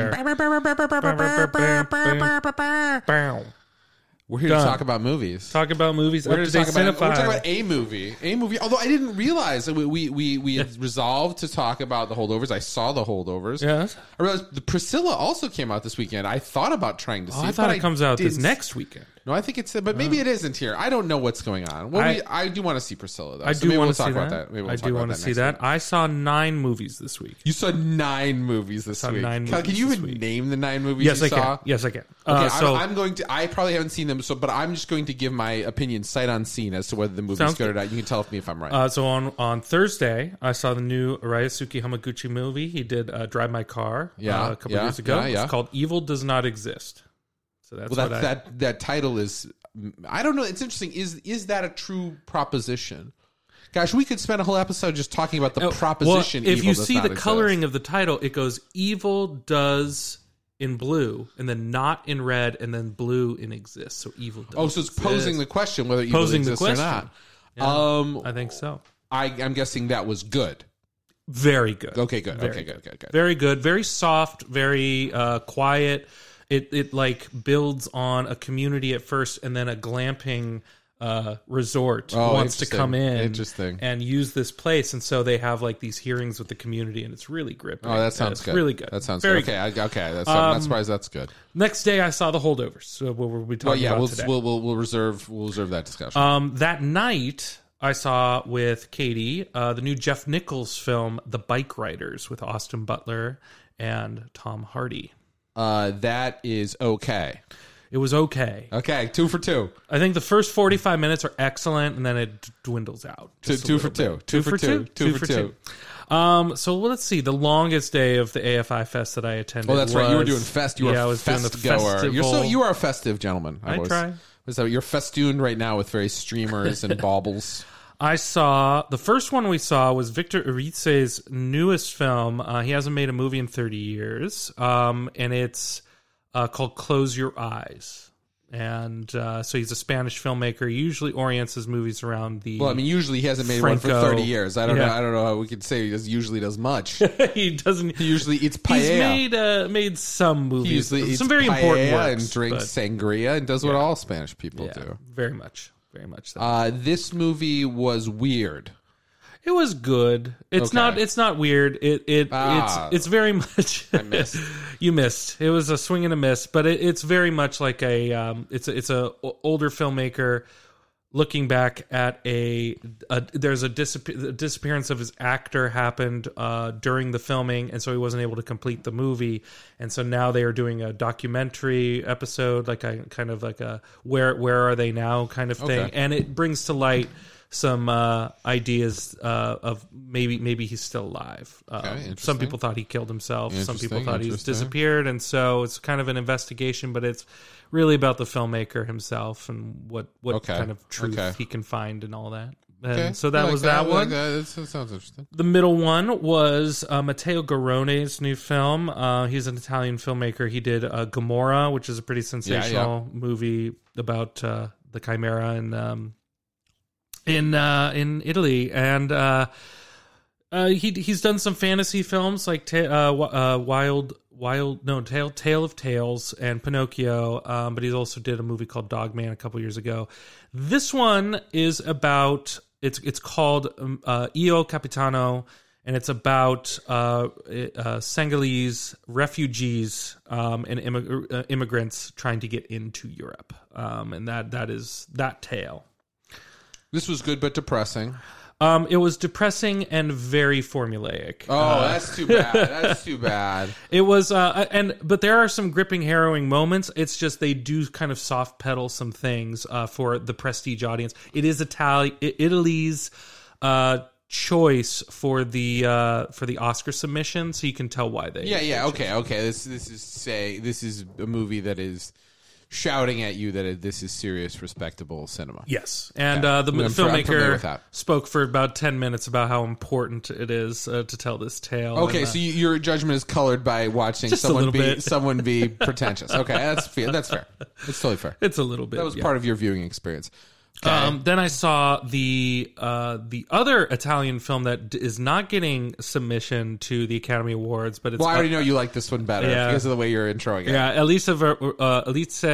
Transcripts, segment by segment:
there. We're here Done. to talk about movies. Talk about movies. we're Up here to to talk about, we're cinephile. talking about a movie, a movie. Although I didn't realize that we we we, we had resolved to talk about the holdovers. I saw the holdovers. Yes. I realized the Priscilla also came out this weekend. I thought about trying to oh, see. Oh, I it, thought but it comes out this didn't. next weekend. No, I think it's, but maybe it isn't here. I don't know what's going on. Well, I- we, I do want to see Priscilla though. I so do maybe want we'll to talk see about that. that. Maybe we'll I talk do about want to that see next that. week. I saw nine movies this week. You saw nine movies this saw week. nine can movies you this even week. name the nine movies Yes, you I saw? can. Yes, I can. Okay, Uh, so I'm, I'm going to. I probably haven't seen them, so but I'm just going to give my opinion sight unseen as to whether the movie's Sounds good or not. You can tell me if I'm right. Uh, so on on Thursday, I saw the new Ryosuke Hamaguchi movie. He did uh, Drive My Car Yeah, uh, a couple yeah, years ago. yeah, yeah. It's called Evil Does Not Exist. So that's well, that I, that that title is. I don't know. It's interesting. Is is that a true proposition? Gosh, we could spend a whole episode just talking about the Oh, proposition. Well, if you see the exist. coloring of the title, it goes evil does in blue, and then not in red, and then blue in exist. So evil. Does oh, so it's posing the question whether evil Posing exists or not. Um, I think so. I, I'm guessing that was good. Very good. Okay, good. Very okay, good, good, good. Very good. Very soft. Very uh, quiet. It it like builds on a community at first, and then a glamping uh, resort Oh, wants to come in, Interesting. and use this place, and so they have like these hearings with the community, and it's really gripping. Oh, that sounds It's good. Really good. That sounds very good. Okay, I, okay. That's, I'm not surprised. That's good. Next day, I saw the holdovers. So what were we talking Well, yeah, about we'll, today? we'll we'll we'll reserve we'll reserve that discussion. um, that night, I saw with Katie uh, the new Jeff Nichols film, The Bike Riders, with Austin Butler and Tom Hardy. Uh, that is okay. It was okay. Okay, two for two. I think the first 45 minutes are excellent, and then it dwindles out. Two, two for two. bit. Two for two. Two for two. Um, so let's see. The longest day of the AFI Fest that I attended. Oh, that's right. You were doing fest. You were yeah, a I was doing the fest goer. You're so you are a festive gentleman. I always- try. What's that? You're festooned right now with various streamers and baubles. I saw the first one we saw was Victor Erice's newest film. Uh, he hasn't made a movie in 30 years, um, and it's uh, called Close Your Eyes. And uh, so he's a Spanish filmmaker. He usually orients his movies around the. Well, I mean, usually he hasn't made one for thirty years. I don't Yeah. know. I don't know how we could say he does, usually does much. he doesn't. he usually eats He's made uh, made some movies, some very important paella works, and drinks but- sangria and does what all Spanish people yeah, do. very much, very much. So. Uh, this movie was weird. it was good. It's Okay. not. It's not weird. It it Ah. it's it's very much. I missed. you missed. It was a swing and a miss, but it, it's very much like a. Um, it's a, it's a o- older filmmaker looking back at a, a there's a, disap- disappearance of his actor happened uh, during the filming and so he wasn't able to complete the movie and so now they are doing a documentary episode like a kind of like a where where are they now kind of thing Okay. and it brings to light some uh, ideas uh, of maybe maybe he's still alive. Um, interesting. some people thought he killed himself. Some people thought he's disappeared, and so it's kind of an investigation. But it's really about the filmmaker himself and what what Okay. kind of truth Okay. he can find and all that. And Okay. so that like was that, I one. like that. That sounds interesting. The middle one was uh, Matteo Garrone's new film. Uh, he's an Italian filmmaker. He did uh, Gomorrah, which is a pretty sensational movie about uh, the Camorra and um, in uh, in Italy, and uh, uh, he he's done some fantasy films like ta- uh, uh, Wild Wild no Tale Tale of Tales and Pinocchio, um, but he also did a movie called Dog Man a couple years ago. This one is about it's it's called um, uh, Io Capitano, and it's about uh, uh, Senegalese refugees um, and immig- immigrants trying to get into Europe, um, and that that is that tale. This was good but depressing. Um, it was depressing and very formulaic. Oh, that's too bad. That's too bad. It was, uh, and but there are some gripping, harrowing moments. It's just they do kind of soft pedal some things uh, for the prestige audience. It is Itali- Italy's uh, choice for the uh, for the Oscar submission, so you can tell why they. Yeah, yeah. Okay, okay. This this is say this is a movie that is shouting at you that it, this is serious, respectable cinema. Yes, and Okay. uh, the I'm filmmaker spoke for about ten minutes about how important it is uh, to tell this tale. Okay, and, uh, so you, your judgment is colored by watching someone be bit. someone be pretentious. Okay, that's fair. That's fair. That's totally fair. it's a little bit. That was yeah. part of your viewing experience. Um, then I saw the uh, the other Italian film that d- is not getting submission to the Academy Awards, but it's Well, I already know you like this one better Yeah. because of the way you're introing it. yeah, Elisa Ver, uh, Elise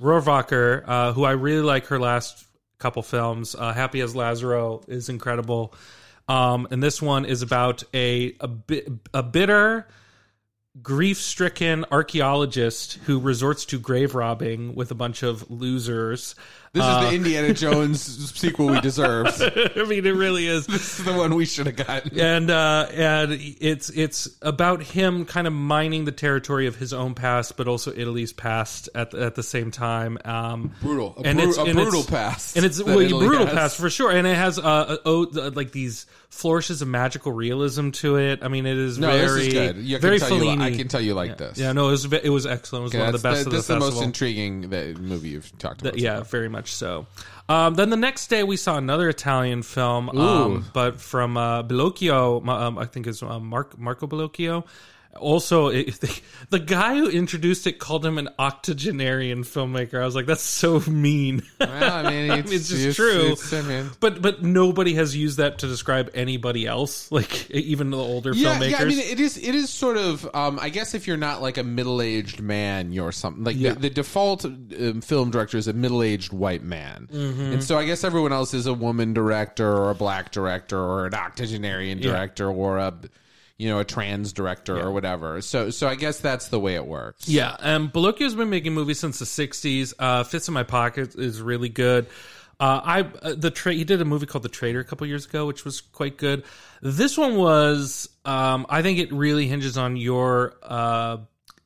Rohrwacher, uh, who I really like her last couple films. Uh, Happy as Lazzaro is incredible, um, and this one is about a a, bit, a bitter, grief stricken archaeologist who resorts to grave robbing with a bunch of losers. This is Uh, the Indiana Jones sequel we deserve. I mean, it really is. this is the one we should have gotten. and uh, and it's it's about him kind of mining the territory of his own past, but also Italy's past at the, at the same time. Um, Brutal. A, And bru- it's- a and brutal it's- past. and it's well, brutal has. past for sure, and it has uh, uh, oh, uh, like these flourishes of magical realism to it. I mean, it is No, very is good. You very can tell you, I can tell you like this. yeah, no, it was it was excellent. It was Okay, one of the best the, of the this is the most intriguing that movie you've talked about. yeah, very much so. Um, then the next day we saw another Italian film, um, but from uh, Bellocchio. Um, I think it's uh, Mark, Marco Bellocchio. Also, it, the, the guy who introduced it called him an octogenarian filmmaker. I was like, that's so mean. Well, I mean, it's, it's just it's- true. it's- I mean, but but nobody has used that to describe anybody else, like even the older yeah, filmmakers. yeah. I mean, it is. It is sort of. Um, I guess if you're not like a middle-aged man, you're something like Yeah. the, the default um, film director is a middle-aged white man, Mm-hmm. and so I guess everyone else is a woman director or a black director or an octogenarian Yeah. director or a you know a trans director or whatever. So so I guess that's the way it works. Yeah, and Bellocchio's been making movies since the '60s. Uh, Fists in My Pocket is really good. Uh, I uh, the tra- he did a movie called The Traitor a couple years ago, which was quite good. This one was, um, I think, it really hinges on your uh,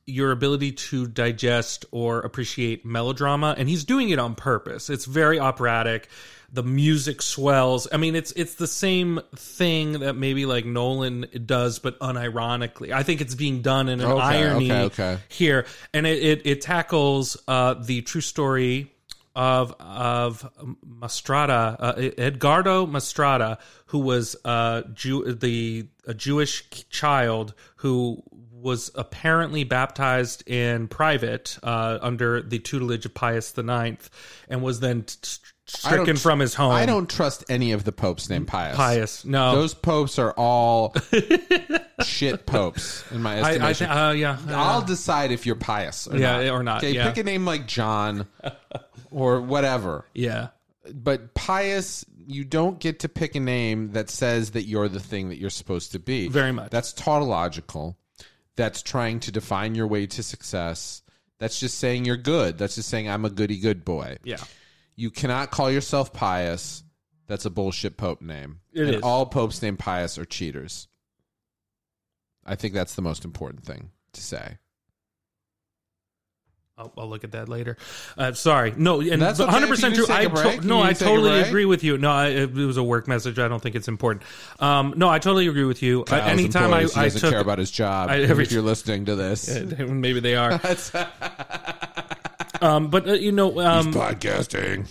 your ability to digest or appreciate melodrama, and he's doing it on purpose. It's very operatic. The music swells. I mean, it's it's the same thing that maybe like Nolan does, but unironically. I think it's being done in an Okay, irony okay, okay. here, and it it, it tackles uh, the true story of of Mastrada, uh, Edgardo Mastrada, who was uh, Jew, the a Jewish child who was apparently baptized in private uh, under the tutelage of Pius IX, and was then t- I stricken tr- from his home. I don't trust any of the popes named Pius. Pius. No, Those popes are all shit popes in my I, I estimation. th- uh, yeah, uh, I'll decide if you're pious or Yeah, not. or not, Okay, yeah. pick a name like John or whatever. yeah. But pious, you don't get to pick a name that says that you're the thing that you're supposed to be. Very much. That's tautological. That's trying to define your way to success. That's just saying you're good. That's just saying I'm a goody good boy. Yeah. You cannot call yourself pious. That's a bullshit pope name. It and is. all popes named pious are cheaters. I think that's the most important thing to say. I'll, I'll look at that later. Uh, sorry, no, and That's one hundred percent true. I to- no, I to take a totally agree with you. No, I, it was a work message. I don't think it's important. Um, no, I totally agree with you. Uh, Kyle's anytime I, I took, care about his job. I- every- if you're listening to this, maybe they are. um, but uh, you know, um, podcasting.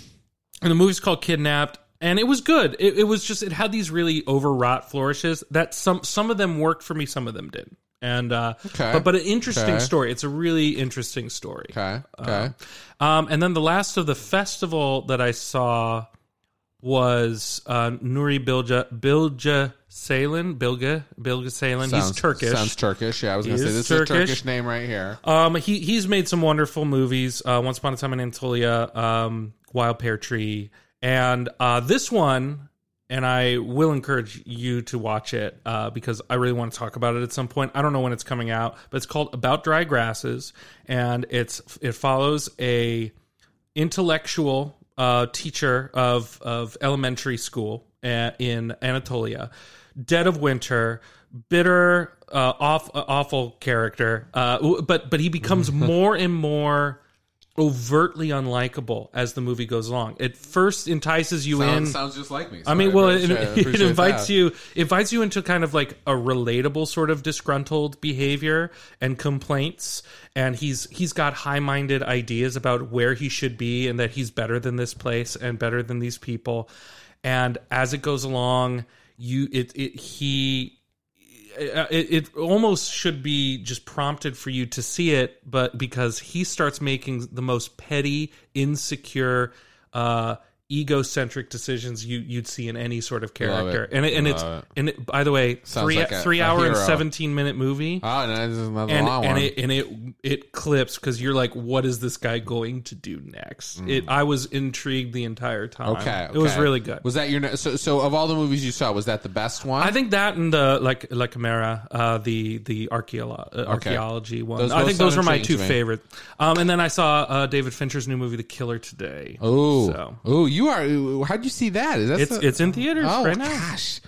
and the movie's called Kidnapped, and it was good. It, it was just it had these really overwrought flourishes that some some of them worked for me, some of them didn't. And uh, Okay. but but an interesting Okay. story. It's a really interesting story. Okay. Okay. Um, and then the last of the festival that I saw was uh, Nuri Bilge Bilge Ceylan. Bilge Bilge Ceylan. He's Turkish. Sounds Turkish. Yeah, I was going to say is this is a Turkish. Turkish name right here. Um, he he's made some wonderful movies. Uh, Once Upon a Time in Anatolia, um, Wild Pear Tree, and uh, this one. And I will encourage you to watch it uh, because I really want to talk about it at some point. I don't know when it's coming out, but it's called About Dry Grasses, and it's it follows a intellectual uh, teacher of of elementary school uh, in Anatolia, dead of winter, bitter, uh, off, awful character. Uh, but but he becomes more and more overtly unlikable as the movie goes along. It first entices you in. Sounds, sounds just like me. I mean, well, it, it invites that. you invites you into kind of like a relatable sort of disgruntled behavior and complaints. And he's he's got high minded ideas about where he should be and that he's better than this place and better than these people. And as it goes along, you it, it he it, it almost should be just prompted for you to see it, but because he starts making the most petty, insecure, uh, egocentric decisions you you'd see in any sort of character. it. And it, and it's it. and it, by the way, Sounds three like a- three a hour and hero. seventeen minute movie. Oh, no, this is another and long and one. it and it it clips because you're like, what is this guy going to do next? It I was intrigued the entire time. Mm. okay, it was okay. really good. Was that your so? So of all the movies you saw, was that the best one? I think that and the like La Chimera, uh, the the archeolo- uh, archaeology one. Those I both think those sound were my intriguing two to me. favorites. Um, and then I saw uh, David Fincher's new movie, The Killer, today. Oh, so oh, you are. How'd you see that? Is that it's it's in theaters oh right now. gosh.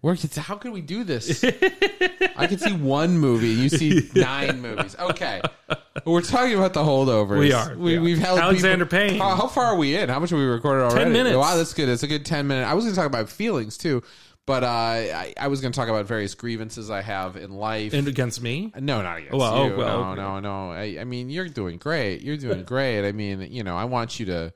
Where, how can we do this? I can see one movie, and you see nine movies. Okay, we're talking about the holdovers. We are, We, we are. We've held Alexander people- Payne. How, how far are we in? How much have we recorded already? minutes. Wow, that's good. It's a good ten minute. I was going to talk about feelings too, but uh, I, I was going to talk about various grievances I have in life. And against me, No, not against Well, oh, you. well, no, no, no. I, I mean, you're doing great. You're doing great. I mean, you know, I want you to,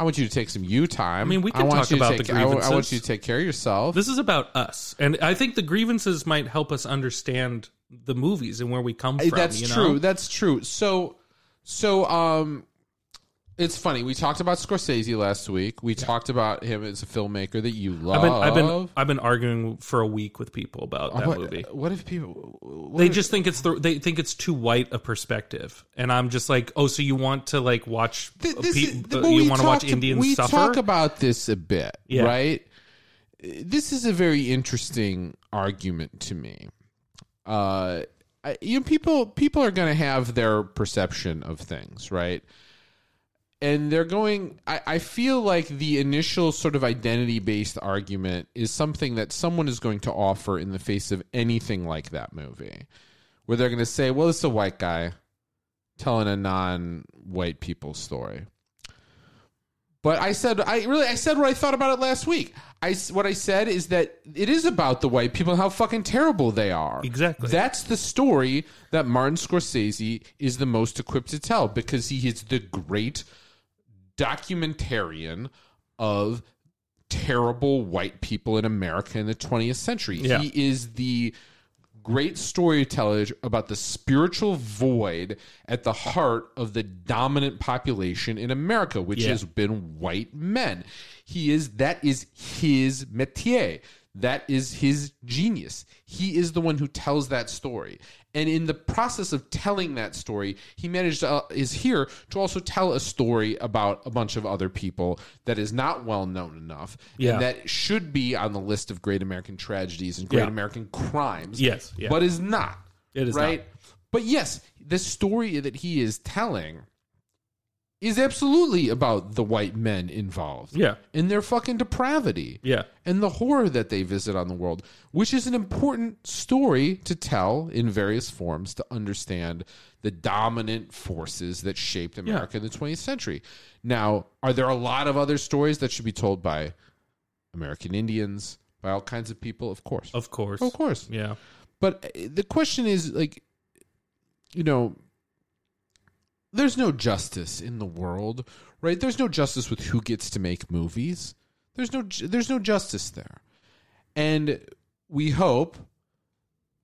I want you to take some you time. I mean, we can talk about take, the I, I want you to take care of yourself. this is about us, and I think the grievances might help us understand the movies and where we come from. That's you know? true. That's true. So, so, um, it's funny. We talked about Scorsese last week. We talked about him as a filmmaker that you love. I've been I've been I've been arguing for a week with people about that what, movie. what if people? What They if- just think it's the they think it's too white a perspective, and I'm just like, oh, so you want to like watch Th- uh, this pe- is- uh, but you want to watch talked- Indians we suffer? talk about this a bit, Yeah. right? This is a very interesting argument to me. Uh, I, you know, people people are going to have their perception of things, right? And they're going. I, I feel like the initial sort of identity based argument is something that someone is going to offer in the face of anything like that movie, where they're going to say, "Well, it's a white guy telling a non-white people story." But I said, I really, I said what I thought about it last week. I what I said is that it is about the white people and how fucking terrible they are. Exactly. That's the story that Martin Scorsese is the most equipped to tell because he is the great documentarian of terrible white people in America in the 20th century. Yeah. He is the great storyteller about the spiritual void at the heart of the dominant population in America, which Yeah. has been white men. He is that is his métier. That is his genius. He is the one who tells that story. And in the process of telling that story, he managed to, uh, is here to also tell a story about a bunch of other people that is not well known enough Yeah. and that should be on the list of great American tragedies and great Yeah. American crimes. Yes, yeah. But is not. It is right. But yes, the story that he is telling is absolutely about the white men involved. Yeah. And their fucking depravity. Yeah. And the horror that they visit on the world, which is an important story to tell in various forms to understand the dominant forces that shaped America in the 20th century. Now, are there a lot of other stories that should be told by American Indians, by all kinds of people? Of course. Of course. Of course. Yeah. But uh, the question is like, you know, there's no justice in the world, right? There's no justice with who gets to make movies. There's no there's no justice there. And we hope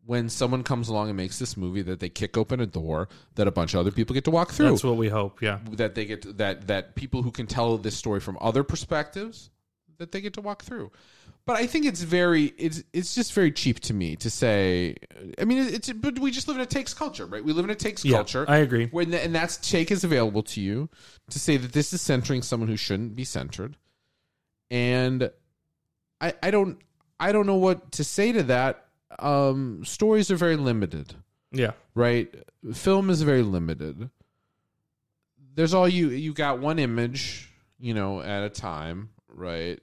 when someone comes along and makes this movie that they kick open a door that a bunch of other people get to walk through That's what we hope. Yeah. that they get to, that that people who can tell this story from other perspectives that they get to walk through. But I think it's very it's it's just very cheap to me to say. I mean, it's but we just live in a takes culture, right? We live in a takes Yeah, culture. I agree. When and that's take is available to you to say that this is centering someone who shouldn't be centered, and I I don't I don't know what to say to that. Um, stories are very limited Yeah. right? Film is very limited. There's all you you got one image, you know, at a time, right?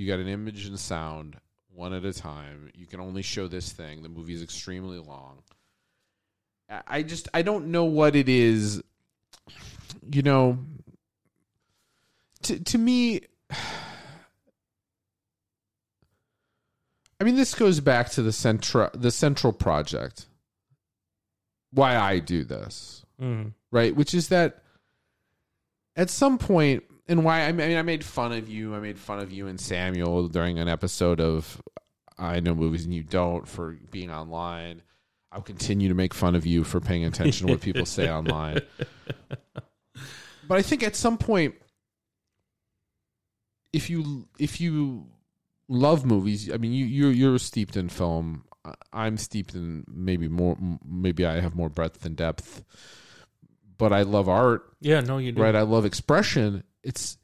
You got an image and sound one at a time. You can only show this thing. The movie is extremely long. I- just I don't know what it is. You know, to to me I mean this goes back to the central the central project why I do this, Mm. right? Which is that at some point, and why I mean, I made fun of you. I made fun of you and Samuel during an episode of I Know Movies and You Don't for being online. I'll continue to make fun of you for paying attention to what people say online. But I think at some point, if you if you love movies, I mean, you you're, you're steeped in film. I'm steeped in maybe more. Maybe I have more breadth and depth, but I love art. Yeah, no, you do. Right, I love expression. It's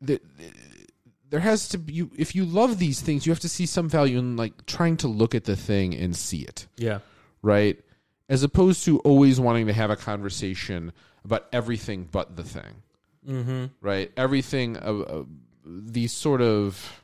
the, there has to be if you love these things, you have to see some value in like trying to look at the thing and see it. Yeah. Right? As opposed to always wanting to have a conversation about everything but the thing. Mm-hmm. Right? Everything of uh, uh, these sort of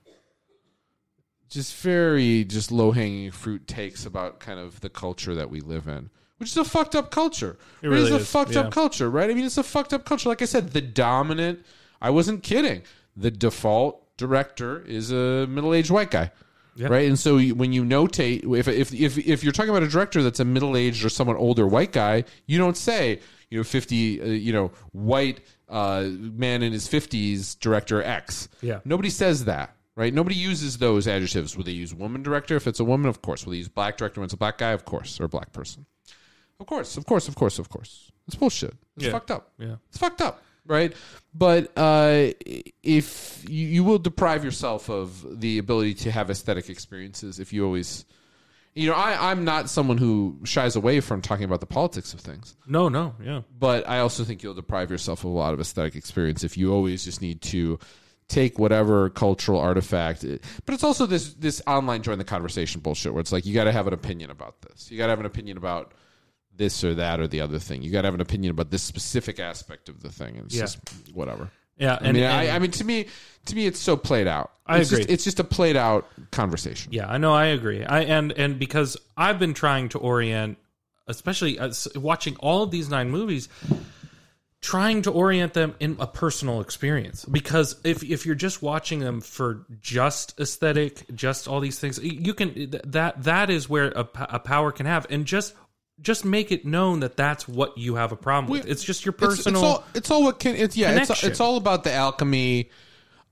just very just low hanging fruit takes about kind of the culture that we live in, which is a fucked up culture. It really it is a is, fucked yeah. up culture, right? I mean, it's a fucked up culture. Like I said, the dominant. I wasn't kidding. The default director is a middle aged white guy. Yeah. Right, and so when you notate, if, if if if you're talking about a director that's a middle aged or somewhat older white guy, you don't say you know fifty, uh, you know white uh, man in his fifties director X. Yeah. Nobody says that, right? Nobody uses those adjectives. Will they use woman director if it's a woman? Of course. Will they use black director when it's a black guy? Of course, or a black person. Of course, of course, of course, of course. It's bullshit. It's Yeah. fucked up. Yeah. It's fucked up, right? But uh, if you, you will deprive yourself of the ability to have aesthetic experiences if you always, you know, I, I'm not someone who shies away from talking about the politics of things No, no, yeah. but I also think you'll deprive yourself of a lot of aesthetic experience if you always just need to take whatever cultural artifact. But it's also this this online join the conversation bullshit where it's like you got to have an opinion about this. You got to have an opinion about this or that or the other thing. You got to have an opinion about this specific aspect of the thing. And it's Yeah. just whatever. Yeah, I mean, and- I, I mean, to me, to me, it's so played out. I it's Just, agree. it's just a played out conversation. Yeah, I know. I agree. I and and because I've been trying to orient, especially uh, watching all of these nine movies, trying to orient them in a personal experience. Because if if you're just watching them for just aesthetic, just all these things, you can that that is where a power can have, and just just make it known that that's what you have a problem with. It's just your personal. It's, all, it's all what can. It's yeah. It's, it's all about the alchemy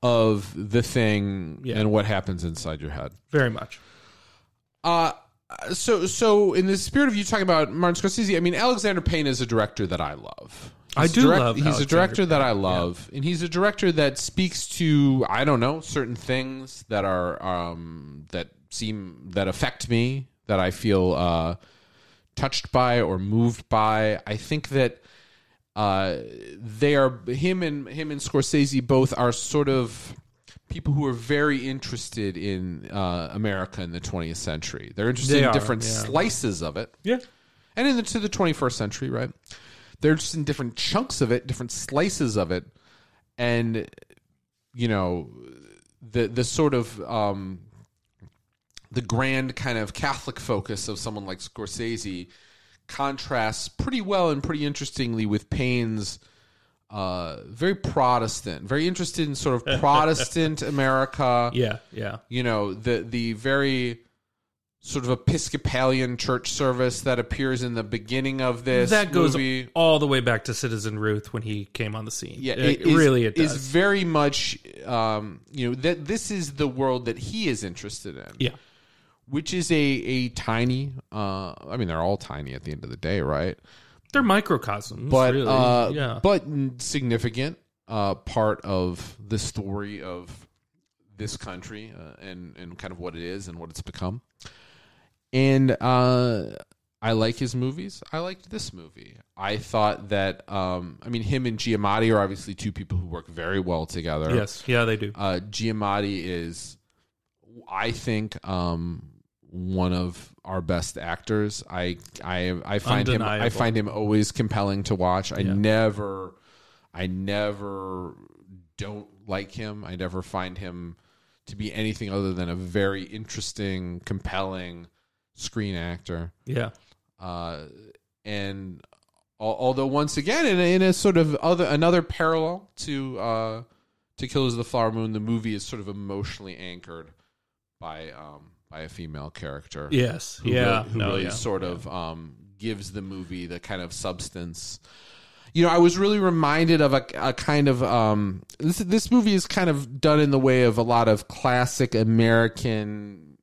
of the thing Yeah. and what happens inside your head. very much. Uh so so in the spirit of you talking about Martin Scorsese, I mean Alexander Payne is a director that I love. I He's a do direct- love He's a Alexander director that I love, and he's a director that speaks to I don't know certain things that are um that seem that affect me that I feel uh touched by or moved by. I think that uh, they are him and him and Scorsese both are sort of people who are very interested in uh, America in the 20th century. They're interested They in are, different yeah. slices of it, Yeah. and into the, the 21st century, right? They're just in different chunks of it, different slices of it, and you know the the sort of um, the grand kind of Catholic focus of someone like Scorsese contrasts pretty well and pretty interestingly with Payne's uh, very Protestant, very interested in sort of Protestant America. Yeah. Yeah. You know the the very sort of Episcopalian church service that appears in the beginning of this that goes movie. all the way back to Citizen Ruth when he came on the scene. Yeah, it, is- really it is does. very much um, you know that this is the world that he is interested in. yeah, which is a a tiny. Uh, I mean, they're all tiny at the end of the day, right? they're microcosms, But really. uh, yeah, but significant uh, part of the story of this country uh, and and kind of what it is and what it's become. And uh, I like his movies. I liked this movie. I thought that um, I mean him and Giamatti are obviously two people who work very well together. yes, yeah, they do. Uh, Giamatti is, I think, um, one of our best actors. I I I find him I find him always compelling to watch. I Yeah. never I never don't like him. I never find him to be anything other than a very interesting, compelling screen actor. Yeah, Uh, and al- although once again in a, in a sort of other another parallel to uh, to Killers of the Flower Moon, the movie is sort of emotionally anchored by um, by a female character. yes, who yeah, really, who no, really yeah. sort of um, gives the movie the kind of substance. You know, I was really reminded of a, a kind of um, this. This movie is kind of done in the way of a lot of classic American,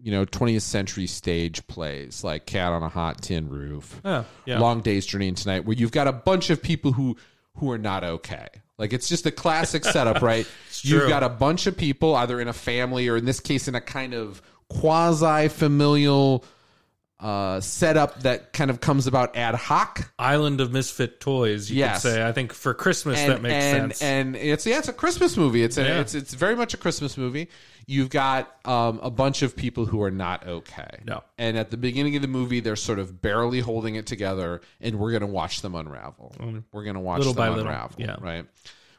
you know, 20th century stage plays like Cat on a Hot Tin Roof, Yeah, yeah. Long Day's Journey into Night, where you've got a bunch of people who who are not okay. Like it's just a classic setup, right? You've got a bunch of people, either in a family or in this case, in a kind of quasi familial uh, setup that kind of comes about ad hoc. Island of Misfit Toys, you Yes. could say. I think for Christmas And, that makes and, sense. And it's yeah, it's a Christmas movie. It's a, Yeah. it's it's very much a Christmas movie. You've got um, a bunch of people who are not okay. No. And at the beginning of the movie, they're sort of barely holding it together, and we're gonna watch them unravel. We're gonna watch Little them by little, unravel. yeah. Right.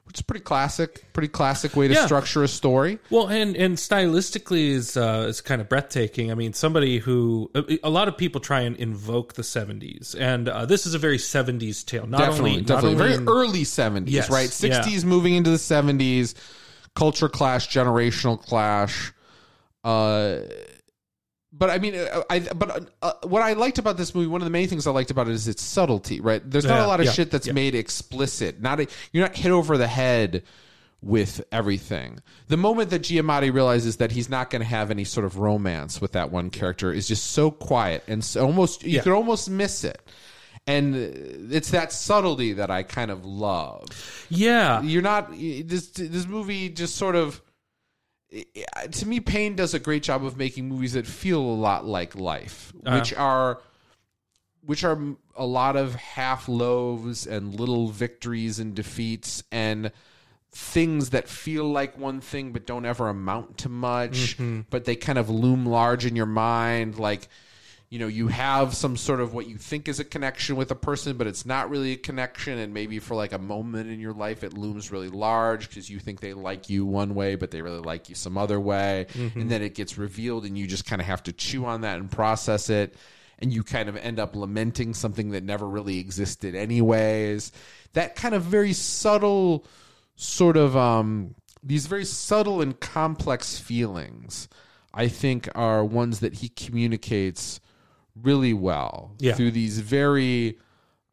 Which is pretty classic. Pretty classic way to Yeah. structure a story. Well, and and stylistically is uh, is kind of breathtaking. I mean, somebody who a, a lot of people try and invoke the '70s, and uh, this is a very '70s tale. Not definitely, only, definitely, not only very in- early seventies, Yes, right? yeah. Sixties moving into the seventies, culture clash, generational clash. Uh, but I mean, uh, I but uh, what I liked about this movie, one of the main things I liked about it is its subtlety, right? There's not Yeah, a lot of yeah, shit that's yeah. made explicit. Not a, you're not hit over the head with everything. The moment that Giamatti realizes that he's not going to have any sort of romance with that one character is just so quiet and so almost you could almost miss it. And it's that subtlety that I kind of love. yeah, You're not this this movie just sort of to me Payne does a great job of making movies that feel a lot like life, Uh-huh. which are which are a lot of half loaves and little victories and defeats and things that feel like one thing but don't ever amount to much but they kind of loom large in your mind like you know you have some sort of what you think is a connection with a person but it's not really a connection. And maybe for like a moment in your life it looms really large because you think they like you one way but they really like you some other way. And then it gets revealed and you just kind of have to chew on that and process it. And you kind of end up lamenting something that never really existed anyways. That kind of very subtle sort of um these very subtle and complex feelings i think are ones that he communicates really well Yeah. through these very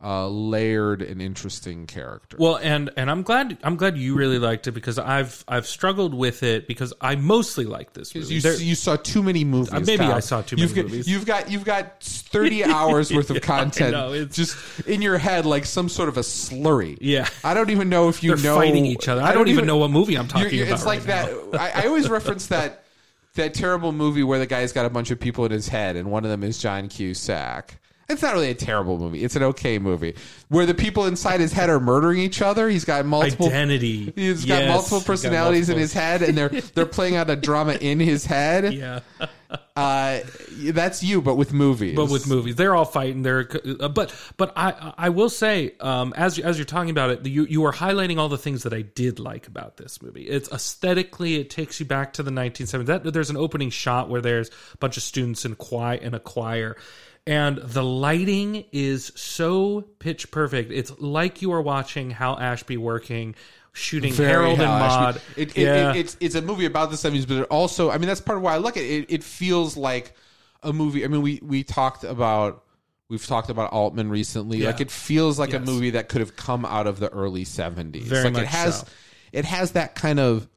uh, layered and interesting characters Well, and and I'm glad I'm glad you really liked it because I've I've struggled with it because I mostly like this movie. you, There- you saw too many movies. maybe Kyle. I saw too you've many got, movies. You've got you've got thirty hours worth of I content know, it's- just in your head, like some sort of a slurry. Yeah. I don't even know if you they're know fighting each other. I, don't, even know what movie I'm You're- talking you're- about. It's like right now. that. I, I always reference that that terrible movie where the guy's got a bunch of people in his head, and one of them is John Cusack. It's not really a terrible movie. It's an okay movie where the people inside his head are murdering each other. He's got multiple Identity. He's got multiple he's got personalities in his head, and they're they're playing out a drama in his head. Yeah, Uh, that's you, but with movies. but with movies, they're all fighting. They're uh, but but I I will say, um, as as you're talking about it, you you are highlighting all the things that I did like about this movie. It's aesthetically, it takes you back to the 1970s. That there's an opening shot where there's a bunch of students in choir in a choir. And the lighting is so pitch perfect. It's like you are watching Hal Ashby working, shooting Very Harold and Maude. It, it, yeah. it, it's it's a movie about the seventies, but it also, I mean, that's part of why I like it. It, it feels like a movie. I mean, we we talked about we've talked about Altman recently. Yeah. Like it feels like a movie that could have come out of the early seventies. Like it has so. it has that kind of.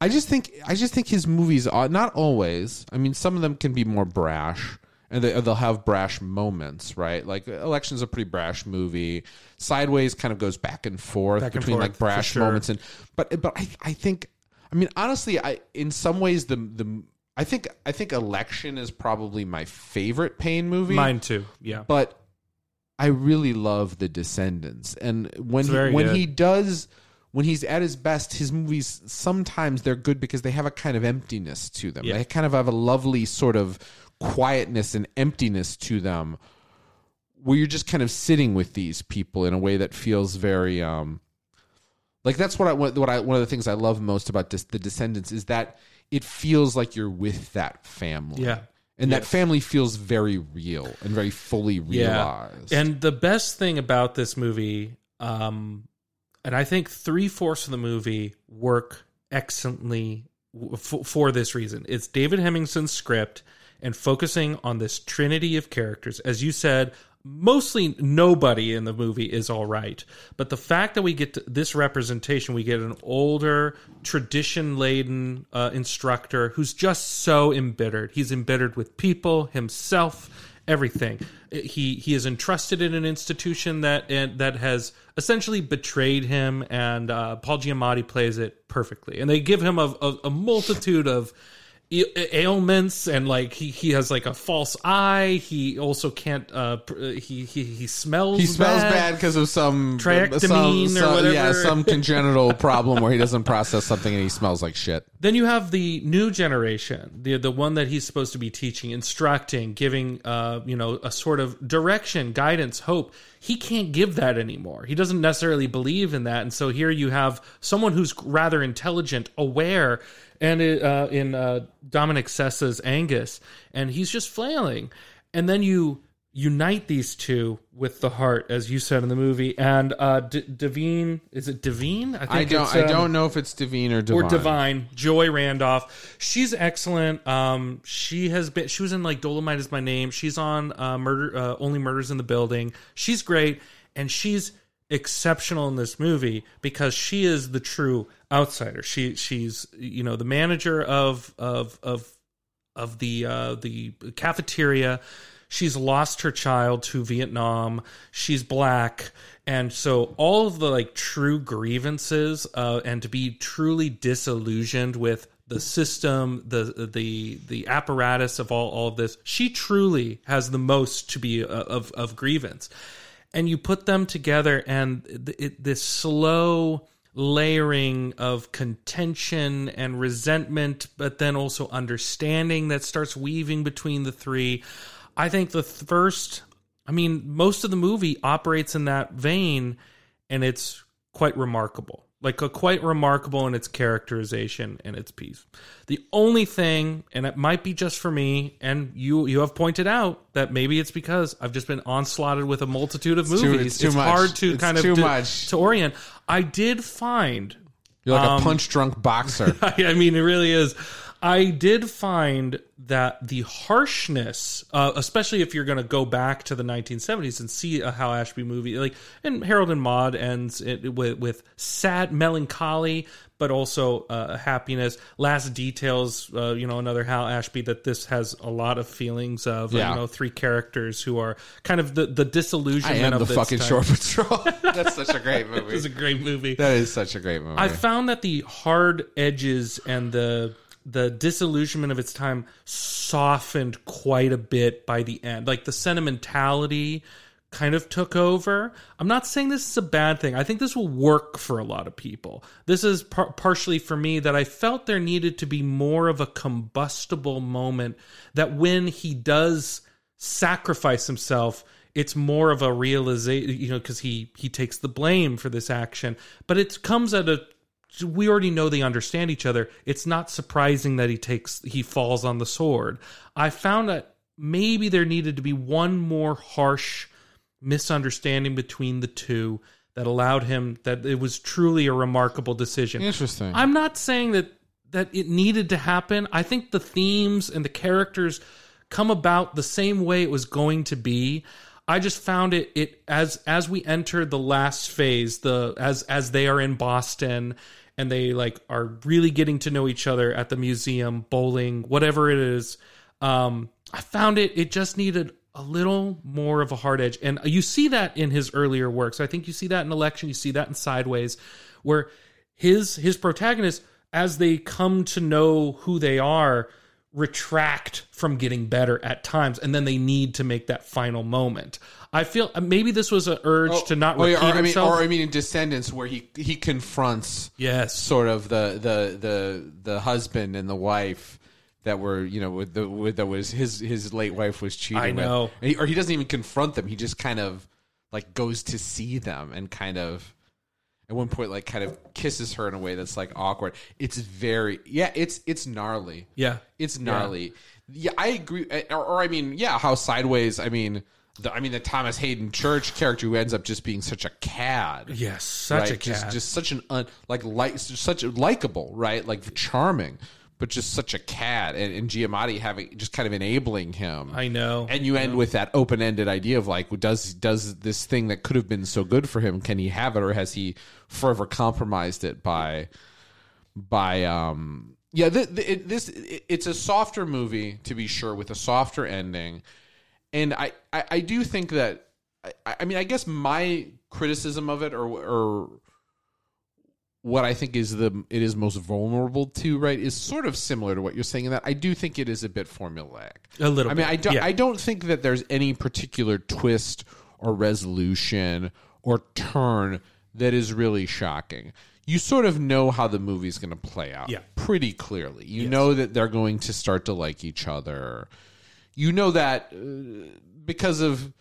I just think I just think his movies are not always. I mean, some of them can be more brash, and they, they'll have brash moments, right? Like Election's a pretty brash movie. Sideways kind of goes back and forth Back and between forth, like brash sure. moments and but but I I think I mean honestly I in some ways the the I think I think Election is probably my favorite Payne movie. Mine too. Yeah. But I really love The Descendants. And when he, when good. he does when he's at his best, his movies sometimes they're good because they have a kind of emptiness to them. Yeah. They kind of have a lovely sort of quietness and emptiness to them where you're just kind of sitting with these people in a way that feels very um like that's what I what, what I one of the things I love most about this, the Descendants is that it feels like you're with that family. Yeah. And that family feels very real and very fully realized. And the best thing about this movie, um, and I think three fourths of the movie work excellently w- f- for this reason. It's David Hemingson's script and focusing on this trinity of characters. As you said, mostly nobody in the movie is all right. But the fact that we get this representation, we get an older, tradition laden uh, instructor who's just so embittered. He's embittered with people, himself, everything. He he is entrusted in an institution that that has essentially betrayed him, and uh, Paul Giamatti plays it perfectly. And they give him a, a, a multitude of ailments and like he, he has like a false eye. He also can't uh he he, he smells he smells bad. because of some triectomine some, or whatever yeah some congenital problem where he doesn't process something and he smells like shit. Then you have the new generation the the one that he's supposed to be teaching instructing giving uh you know a sort of direction guidance hope. He can't give that anymore. He doesn't necessarily believe in that. And so here you have someone who's rather intelligent aware and it, uh, in uh, Dominic Sessa's Angus, and he's just flailing, and then you unite these two with the heart, as you said in the movie. And uh, D- Devine, is it Devine? I, I don't. Um, I don't know if it's Devine or Divine. Or Divine. Joy Randolph. She's excellent. Um, she has been. She was in like Dolomite is my name. She's on uh, Murder. Uh, Only Murders in the Building. She's great, and she's exceptional in this movie because she is the true outsider. She she's you know the manager of of of of the uh, the cafeteria. She's lost her child to Vietnam. She's black, and so all of the like true grievances uh, and to be truly disillusioned with the system, the the the apparatus of all all of this. She truly has the most to be uh, of of grievance and you put them together and it, this slow layering of contention and resentment but then also understanding that starts weaving between the three. I think the first i mean most of the movie operates in that vein and it's quite remarkable like a quite remarkable in its characterization and its piece. The only thing, and it might be just for me, and you you have pointed out that maybe it's because I've just been onslaughted with a multitude of it's movies. Too, it's, too it's much. hard to it's kind of too to, much. to orient. I did find you're like um, a punch drunk boxer. I mean, it really is. I did find that the harshness, uh, especially if you're going to go back to the 1970s and see a Hal Ashby movie, like and Harold and Maude ends it with, with sad melancholy, but also uh, happiness. Last details, uh, you know, another Hal Ashby that this has a lot of feelings of. Yeah. You know, three characters who are kind of the the disillusionment. I am of the fucking time. Shore Patrol. That's such a great movie. it's a great movie. That is such a great movie. I found that the hard edges and the the disillusionment of its time softened quite a bit by the end. Like the sentimentality kind of took over. I'm not saying this is a bad thing. I think this will work for a lot of people. This is par- partially for me that I felt there needed to be more of a combustible moment that when he does sacrifice himself it's more of a realization you know because he he takes the blame for this action but it comes at a we already know they understand each other. It's not surprising that he takes he falls on the sword. I found that maybe there needed to be one more harsh misunderstanding between the two that allowed him that it was truly a remarkable decision. Interesting. I'm not saying that that it needed to happen. I think the themes and the characters come about the same way it was going to be. I just found it it as as we enter the last phase, the as as they are in Boston and they like are really getting to know each other at the museum, bowling, whatever it is. Um, I found it it just needed a little more of a hard edge, and you see that in his earlier works. I think you see that in Election, you see that in Sideways, where his his protagonists, as they come to know who they are, retract from getting better at times, and then they need to make that final moment. I feel uh, maybe this was an urge oh, to not repeat or, I mean, himself. Or I mean, in Descendants, where he he confronts yes, sort of the the the the husband and the wife that were you know with the with that was his his late wife was cheating. I know, he, or he doesn't even confront them. He just kind of like goes to see them and kind of at one point like kind of kisses her in a way that's like awkward. It's very yeah, it's it's gnarly. Yeah, it's gnarly. Yeah, yeah I agree. Or, or I mean, yeah, how sideways. I mean the, I mean, the Thomas Haden Church character who ends up just being such a cad. Yes, such right? a cad. Just, just such an un, like like such a likable, right? Like charming, but just such a cad. And, and Giamatti having just kind of enabling him. I know. And you end with that open ended idea of like, does does this thing that could have been so good for him, can he have it, or has he forever compromised it by by um yeah, the, the, it, this it, it's a softer movie to be sure with a softer ending and I, I, I do think that I, I mean I guess my criticism of it or or what I think is the it is most vulnerable to right is sort of similar to what you're saying in that I do think it is a bit formulaic. A little. I mean, bit. I don't Yeah. I don't think that there's any particular twist or resolution or turn that is really shocking. You sort of know how the movie's going to play out Yeah. pretty clearly. You know that they're going to start to like each other. You know that uh, because of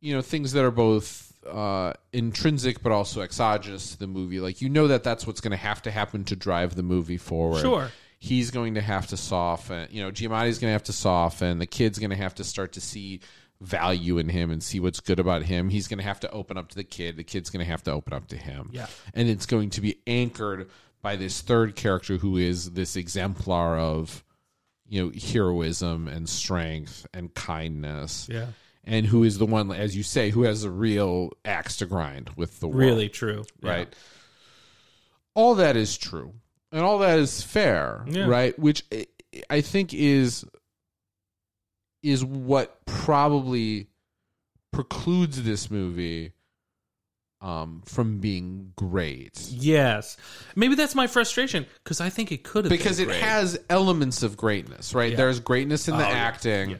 you know things that are both uh, intrinsic but also exogenous to the movie. Like you know that that's what's going to have to happen to drive the movie forward. Sure. He's going to have to soften. You know, Giamatti's going to have to soften. The kid's going to have to start to see value in him and see what's good about him. He's going to have to open up to the kid. The kid's going to have to open up to him. Yeah. And it's going to be anchored by this third character who is this exemplar of you know heroism and strength and kindness Yeah. and who is the one, as you say, who has a real axe to grind with the world, Really true. Yeah. right? All that is true, and all that is fair, Yeah. right? Which I- I think is is what probably precludes this movie um, from being great. Yes. Maybe that's my frustration because I think it could have because it has elements of greatness, right? Yeah. There's greatness in the Oh, yeah. acting. Yeah.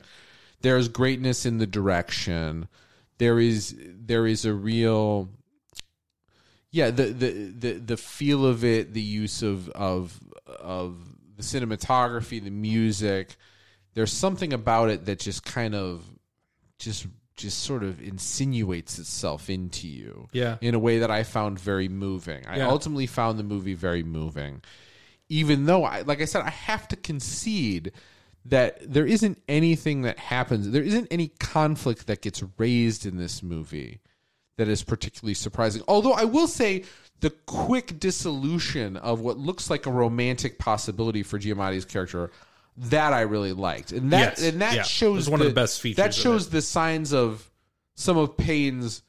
There's greatness in the direction. There is there is a real yeah, the the the the feel of it, the use of of of the cinematography, the music. There's something about it that just kind of just just sort of insinuates itself into you Yeah. in a way that I found very moving. I Yeah. ultimately found the movie very moving. Even though I like I said I have to concede that there isn't anything that happens there isn't any conflict that gets raised in this movie that is particularly surprising. Although I will say the quick dissolution of what looks like a romantic possibility for Giamatti's character that I really liked. And that Yes. and that Yeah. Shows one of the best features That shows the signs of some of Payne's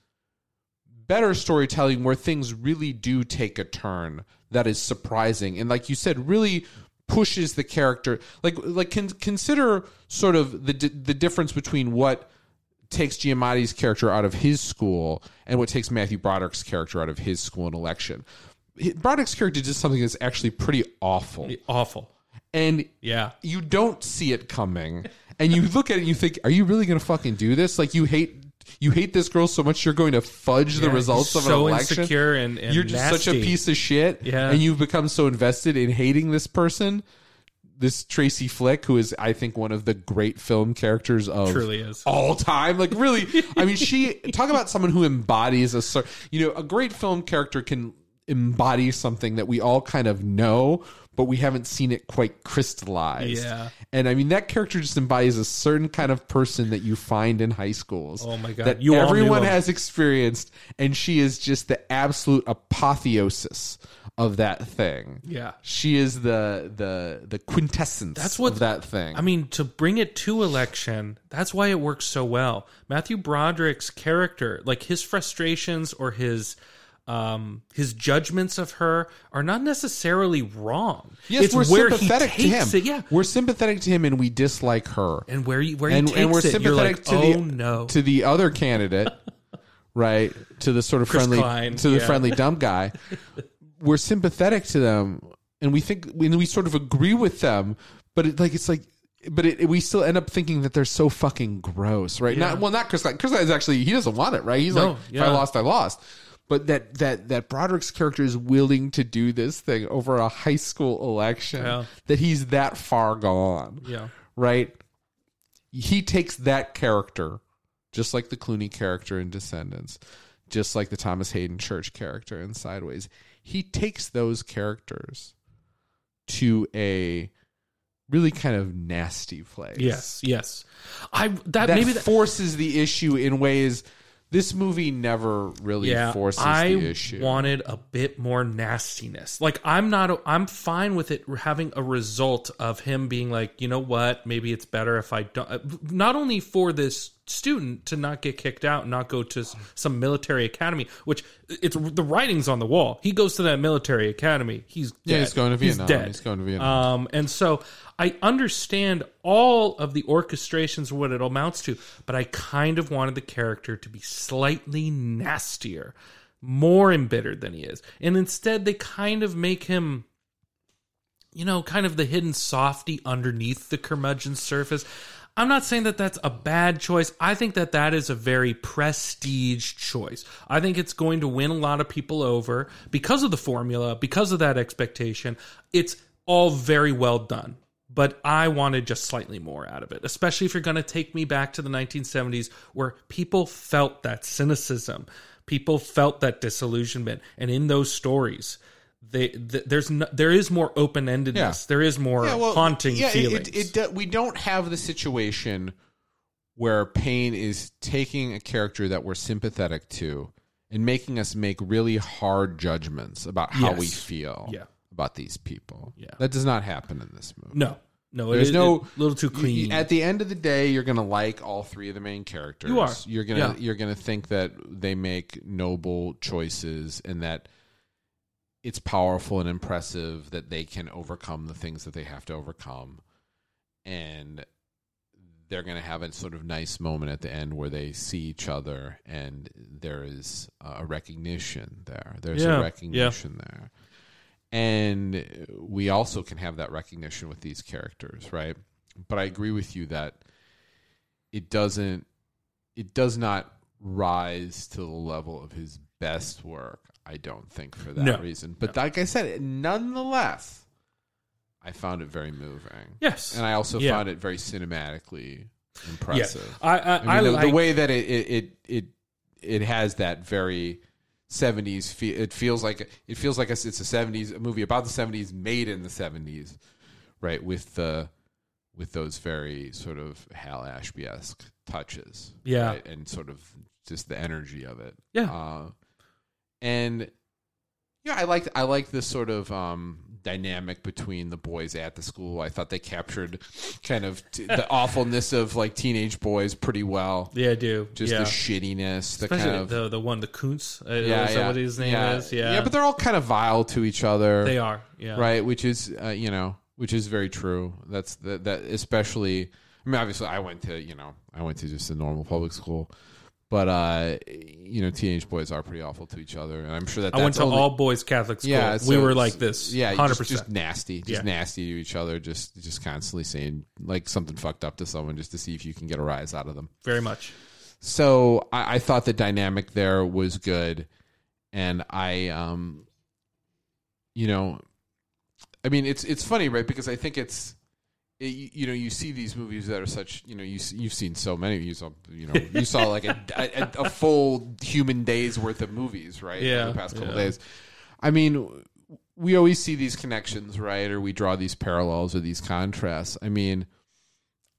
better storytelling where things really do take a turn that is surprising and like you said really pushes the character like like con- consider sort of the di- the difference between what takes Giamatti's character out of his school and what takes Matthew Broderick's character out of his school and election. Broderick's character did something that's actually pretty awful, awful. And Yeah. you don't see it coming, and you look at it and you think, "Are you really going to fucking do this?" Like you hate you hate this girl so much you're going to fudge the results of so an election. insecure and, and you're just such a piece of shit, Yeah. and you've become so invested in hating this person. This Tracy Flick, who is, I think, one of the great film characters of Truly is. all time. Like, really, I mean, she talk about someone who embodies a you know, a great film character can embody something that we all kind of know, but we haven't seen it quite crystallized. Yeah. and I mean, that character just embodies a certain kind of person that you find in high schools. Oh my God. that You everyone has experienced, and she is just the absolute apotheosis of that thing. Yeah. She is the the the quintessence That's what- of that thing. I mean, to bring it to election, that's why it works so well. Matthew Broderick's character, like his frustrations or his um his judgments of her are not necessarily wrong. Yes, it's we're where sympathetic he to him. it, yeah. we're sympathetic to him, and we dislike her. And where you where and, he and we're it, sympathetic like, to oh the no. to the other candidate, right? To the sort of Chris friendly Klein, to the yeah. friendly dumb guy. we're sympathetic to them, and we think when we sort of agree with them, but it, like it's like. But it, we still end up thinking that they're so fucking gross, right? Yeah. Not well, not Chris. Klein. Chris Klein is actually he doesn't want it, right? He's No, like, if. I lost, I lost. But that that that Broderick's character is willing to do this thing over a high school election. Yeah. That he's that far gone yeah. right? He takes that character, just like the Clooney character in Descendants, just like the Thomas Haden Church character in Sideways. He takes those characters to a really kind of nasty place. Yes, yes. I that, that maybe that, forces the issue in ways this movie never really yeah, forces I the issue. wanted a bit more nastiness. Like I'm not I'm fine with it having a result of him being like, "You know what? Maybe it's better if I don't uh, not only for this student to not get kicked out and not go to some military academy which it's the writing's on the wall he goes to that military academy he's dead. yeah he's going to vietnam he's, dead. he's going to vietnam um, and so i understand all of the orchestrations what it amounts to but i kind of wanted the character to be slightly nastier more embittered than he is and instead they kind of make him you know, kind of the hidden softy underneath the curmudgeon surface. I'm not saying that that's a bad choice. I think that that is a very prestige choice. I think it's going to win a lot of people over because of the formula, because of that expectation. It's all very well done. But I wanted just slightly more out of it, especially if you're going to take me back to the 1970s where people felt that cynicism, people felt that disillusionment. And in those stories, they, th- there's no, there is more open endedness. Yeah. There is more yeah, well, haunting yeah, feelings. It, it, it, we don't have the situation where Payne is taking a character that we're sympathetic to and making us make really hard judgments about how Yes. we feel Yeah. about these people. Yeah. That does not happen in this movie. no, no, There's is no- a little too clean. At the end of the day, you're gonna like all three of the main characters. You are. You're gonna Yeah. you're gonna think that they make noble choices and that it's powerful and impressive that they can overcome the things that they have to overcome. And they're gonna have a sort of nice moment at the end where they see each other and there is a recognition there. There's Yeah. a recognition there. And we also can have that recognition with these characters, right? But I agree with you that it doesn't it does not rise to the level of his best work, I don't think for that No. reason. But like I said, nonetheless, I found it very moving. yes, And I also Yeah. found it very cinematically impressive. I I, I mean, I the, like, the way that it it it it, it has that very 70s feel it feels like it feels like it's a 70s a movie about the 70s made in the 70s right with the with those very sort of Hal Ashby-esque touches Yeah. right? and sort of just the energy of it Yeah. uh, and yeah I liked I liked this sort of um dynamic between the boys at the school I thought they captured kind of t- the awfulness of like teenage boys pretty well yeah, I do. just yeah. the shittiness, the Especially kind of the the one the Kountze. Uh, yeah, yeah, what his name yeah. is? Yeah, yeah, but they're all kind of vile to each other, they are. Yeah, right? Which is, uh, you know, which is very true. That's that, that especially. I mean, obviously, I went to you know, I went to just a normal public school, but uh, you know, teenage boys are pretty awful to each other, and I'm sure that I went to only- all boys Catholic school. Yeah, we were like this. Yeah, hundred just, just percent. nasty, just Yeah. nasty to each other, just just constantly saying like something fucked up to someone just to see if you can get a rise out of them. Very much. so I, I thought the dynamic there was good and i um you know i mean it's it's funny right because i think it's it, you- you know you see these movies that are such you know you, you've seen so many you saw you know you saw like a, a, a full human day's worth of movies right Yeah, the past couple yeah. days i mean we always see these connections right or we draw these parallels or these contrasts i mean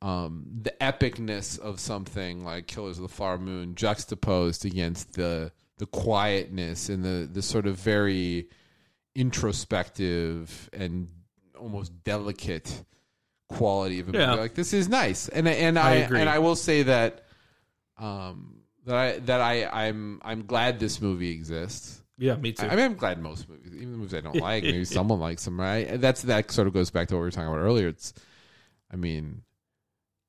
um, the epicness of something like Killers of the Flower Moon juxtaposed against the the quietness and the the sort of very introspective and almost delicate quality of a Yeah. Like this is nice, and and I I, agree. and I will say that um, that I that I I'm I'm glad this movie exists. Yeah, me too. I mean, I'm glad most movies, even the movies I don't like, maybe someone likes them, right? That's that sort of goes back to what we were talking about earlier. It's, I mean,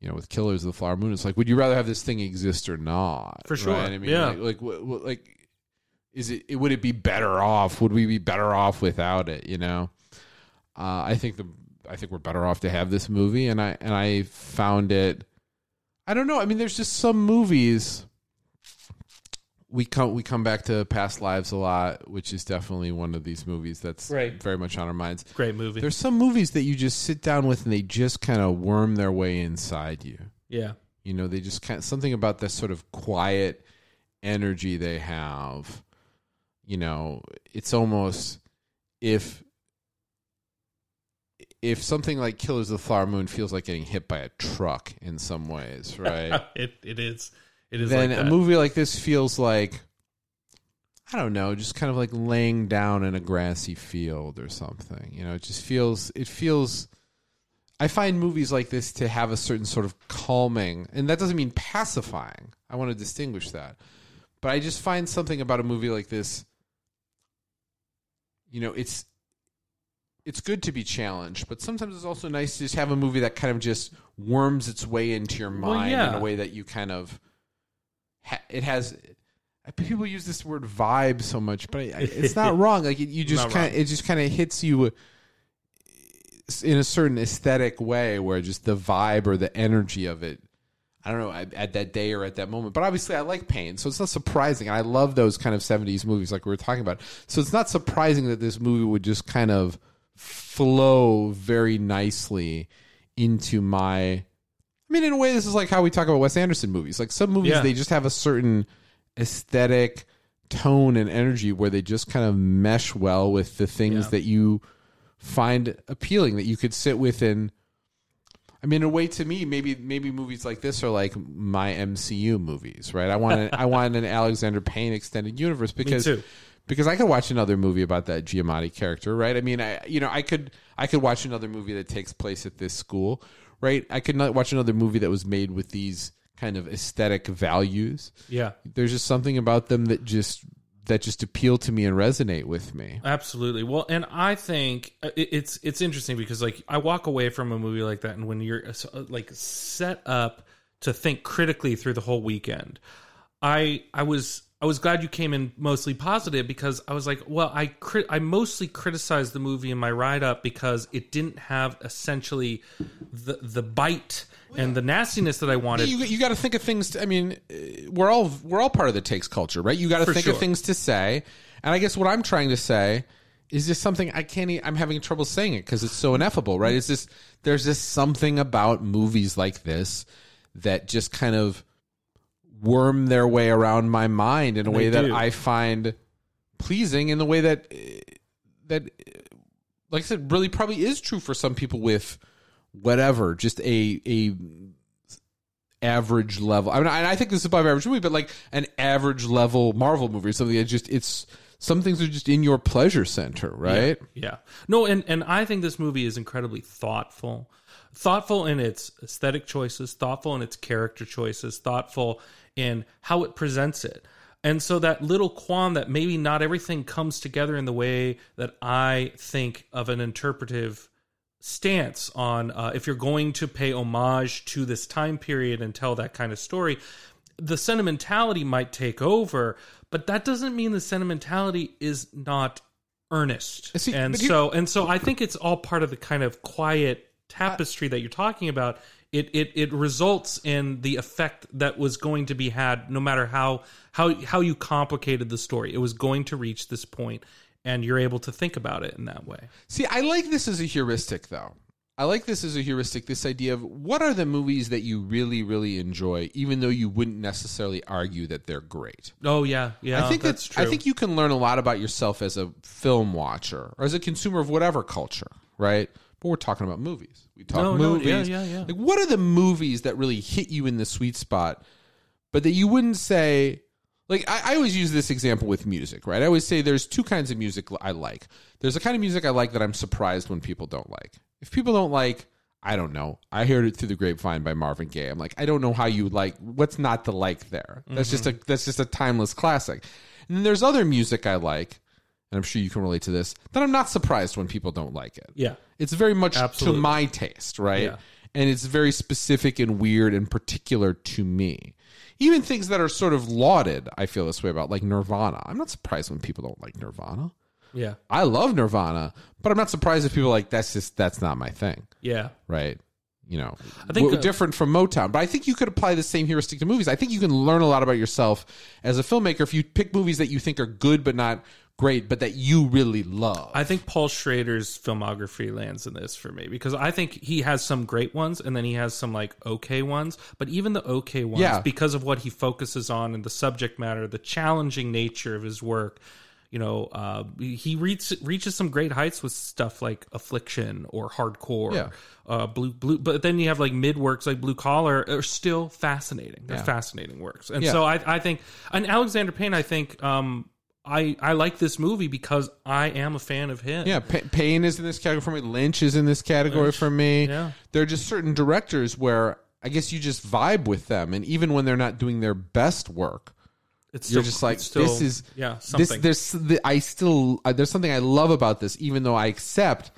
you know, with Killers of the Flower Moon, it's like, would you rather have this thing exist or not? For sure, right? I mean, yeah. like, like, what- like, is it? Would it be better off? Would we be better off without it? You know, uh, I think the, I think we're better off to have this movie, and I and I found it. I don't know. I mean, there's just some movies we come we come back to past lives a lot, which is definitely one of these movies that's Right. very much on our minds. Great movie. There's some movies that you just sit down with and they just kind of worm their way inside you. yeah, You know, they just kind of something about this sort of quiet energy they have. You know, it's almost if if something like Killers of the Flower Moon feels like getting hit by a truck in some ways, right? it it is. It is then like a movie like this feels like I don't know, just kind of like laying down in a grassy field or something. You know, it just feels it feels I find movies like this to have a certain sort of calming, and that doesn't mean pacifying. I want to distinguish that. But I just find something about a movie like this you know, it's it's good to be challenged, but sometimes it's also nice to just have a movie that kind of just worms its way into your mind well, yeah. in a way that you kind of ha- it has people use this word vibe so much, but it's not wrong. Like you just kind it just kind of hits you uh, in a certain aesthetic way where just the vibe or the energy of it I don't know at that day or at that moment. But obviously, I like Payne, so it's not surprising. I love those kind of '70s movies, like we were talking about. So it's not surprising that this movie would just kind of flow very nicely into my. I mean, in a way, this is like how we talk about Wes Anderson movies. Like some movies, yeah. they just have a certain aesthetic tone and energy where they just kind of mesh well with the things yeah. that you find appealing that you could sit with and I mean, in a way, to me, maybe maybe movies like this are like my MCU movies, right? I want an, I want an Alexander Payne extended universe because because I could watch another movie about that Giamatti character, right? I mean, I you know I could I could watch another movie that takes place at this school, right? I could not watch another movie that was made with these kind of aesthetic values. Yeah, there's just something about them that just that just appeal to me and resonate with me. Absolutely. Well, and I think uh, it's it's interesting because like I walk away from a movie like that, and when you're uh, like set up to think critically through the whole weekend, I I was I was glad you came in mostly positive because I was like, well, I crit- I mostly criticized the movie in my write up because it didn't have essentially the the bite and the nastiness that I wanted. You, you got to think of things. To, I mean, we're all we're all part of the takes culture, right? You got to think sure. of things to say, and I guess what I'm trying to say is just something I can't. I'm having trouble saying it because it's so ineffable, right? It's just there's just something about movies like this that just kind of worm their way around my mind in a way that I find pleasing, in the way that that, like I said, really probably is true for some people with whatever, just a a average level. I mean, I think this is above average movie, but like an average level Marvel movie or something. It's just it's some things are just in your pleasure center, right? Yeah. yeah. No, and and I think this movie is incredibly thoughtful. Thoughtful in its aesthetic choices, thoughtful in its character choices, thoughtful in how it presents it. And so that little qualm that maybe not everything comes together in the way that I think of an interpretive stance on uh, if you're going to pay homage to this time period and tell that kind of story the sentimentality might take over but that doesn't mean the sentimentality is not earnest See, and so and so i think it's all part of the kind of quiet tapestry that you're talking about it, it it results in the effect that was going to be had no matter how how how you complicated the story it was going to reach this point and you're able to think about it in that way. See, I like this as a heuristic though. I like this as a heuristic, this idea of what are the movies that you really, really enjoy, even though you wouldn't necessarily argue that they're great. Oh yeah, yeah. I think that's true. I think you can learn a lot about yourself as a film watcher or as a consumer of whatever culture, right? But we're talking about movies. We talk no, movies. No, yeah, yeah, yeah. Like, what are the movies that really hit you in the sweet spot, but that you wouldn't say, like I, I, always use this example with music, right? I always say there's two kinds of music I like. There's a kind of music I like that I'm surprised when people don't like. If people don't like, I don't know. I heard it through the grapevine by Marvin Gaye. I'm like, I don't know how you like. What's not to like there? That's mm-hmm. just a mm-hmm. that's just a timeless classic. And then there's other music I like, and I'm sure you can relate to this. That I'm not surprised when people don't like it. Yeah, it's very much Absolutely. to my taste, right? Yeah. And it's very specific and weird and particular to me even things that are sort of lauded, I feel this way about, like Nirvana. I'm not surprised when people don't like Nirvana. Yeah. I love Nirvana, but I'm not surprised if people are like, that's just, that's not my thing. Yeah. Right. You know, I think uh, different from Motown, but I think you could apply the same heuristic to movies. I think you can learn a lot about yourself as a filmmaker if you pick movies that you think are good but not great, but that you really love. I think Paul Schrader's filmography lands in this for me because I think he has some great ones and then he has some like okay ones. But even the okay ones, yeah. because of what he focuses on and the subject matter, the challenging nature of his work, you know, uh, he reaches reaches some great heights with stuff like Affliction or Hardcore, yeah. uh, blue blue. But then you have like mid works like Blue Collar are still fascinating. They're yeah. fascinating works, and yeah. so I I think and Alexander Payne I think um I I like this movie because I am a fan of him. Yeah, Pa- Payne is in this category for me. Lynch is in this category Lynch, for me. yeah. There are just certain directors where I guess you just vibe with them, and even when they're not doing their best work, It's you're still- just like still- this is yeah this there's the, I still uh, there's something I love about this, even though I accept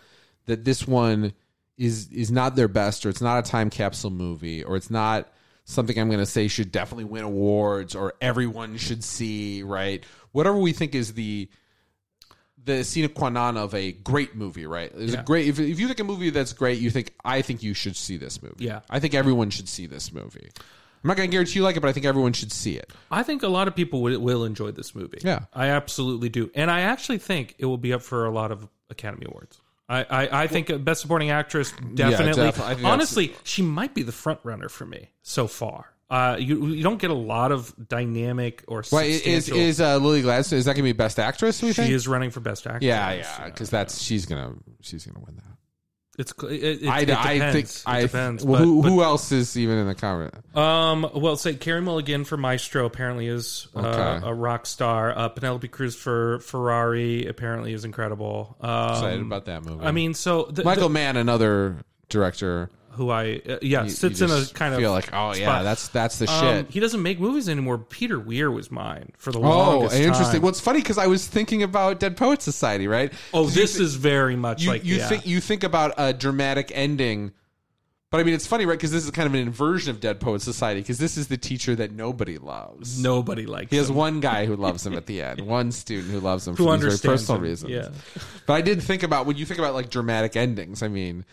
that this one is is not their best, or it's not a time capsule movie, or it's not something I'm going to say should definitely win awards, or everyone should see. Right, whatever we think is the the sine qua non of a great movie, right? Is a great if, if you think a movie that's great, you think I think you should see this movie. Yeah. I think everyone should see this movie. I'm not going to guarantee you like it, but I think everyone should see it. I think a lot of people will, will enjoy this movie. Yeah. I absolutely do, and I actually think it will be up for a lot of Academy Awards. I, I, I think Best Supporting Actress definitely. def- I think that's- honestly, she might be the front runner for me so far. Uh, you you don't get a lot of dynamic or Why is is uh, Lily Gladstone? Is that going to be Best Actress? We she think. is running for Best Actress. yeah, yeah, because that's she's gonna she's gonna win that. It's it, it, I, it I think I depends. well, but- who, but who else is even in the comment? Um, well, say Carey Mulligan for Maestro apparently is uh, Okay. a rock star. Uh, Penelope Cruz for Ferrari apparently is incredible. Um, Excited about that movie. I mean, so the, Michael the- Mann, another director. Who I uh, yeah you- sits you in a just kind of feel like oh yeah, spot. that's that's the Um, shit. he doesn't make movies anymore. Peter Weir was mine for the Oh, longest interesting. time. Well, it's funny because I was thinking about Dead Poets Society, right? oh, 'Cause you this thi- is very much you like you yeah. think you think about a dramatic ending, but I mean it's funny, right? Because this is kind of an inversion of Dead Poets Society because this is the teacher that nobody loves. nobody likes. Him. He has him. one guy who loves him at the end, one student who loves him who for these very understands personal him. reasons. Yeah, But I did think about when you think about like dramatic endings. I mean,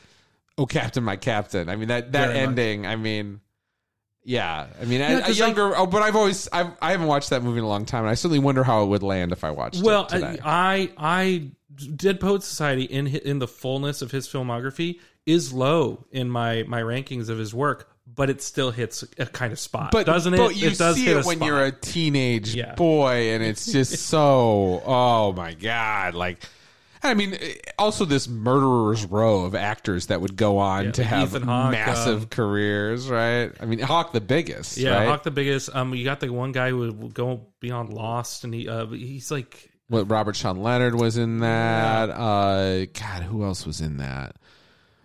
oh Captain, my Captain. I mean that that Very much. ending. I mean, yeah. I mean, Yeah, a 'cause, like- younger. oh, but I've always I've, I haven't watched that movie in a long time, and I certainly wonder how it would land if I watched well, it today. I, I I Dead Poet Society in in the fullness of his filmography is low in my my rankings of his work, but it still hits a kind of spot, but doesn't it? But you it does see it when spot. you're a teenage Yeah. boy, and it's just so. Oh my god! Like. I mean, also this murderer's row of actors that would go on Yeah, to have Hawke, massive um, careers, right? I mean, Hawke the biggest, Yeah, right? Hawke the biggest. Um, you got the one guy who would go beyond Lost, and he uh, he's like what Robert Sean Leonard was in that. Uh, God, who else was in that?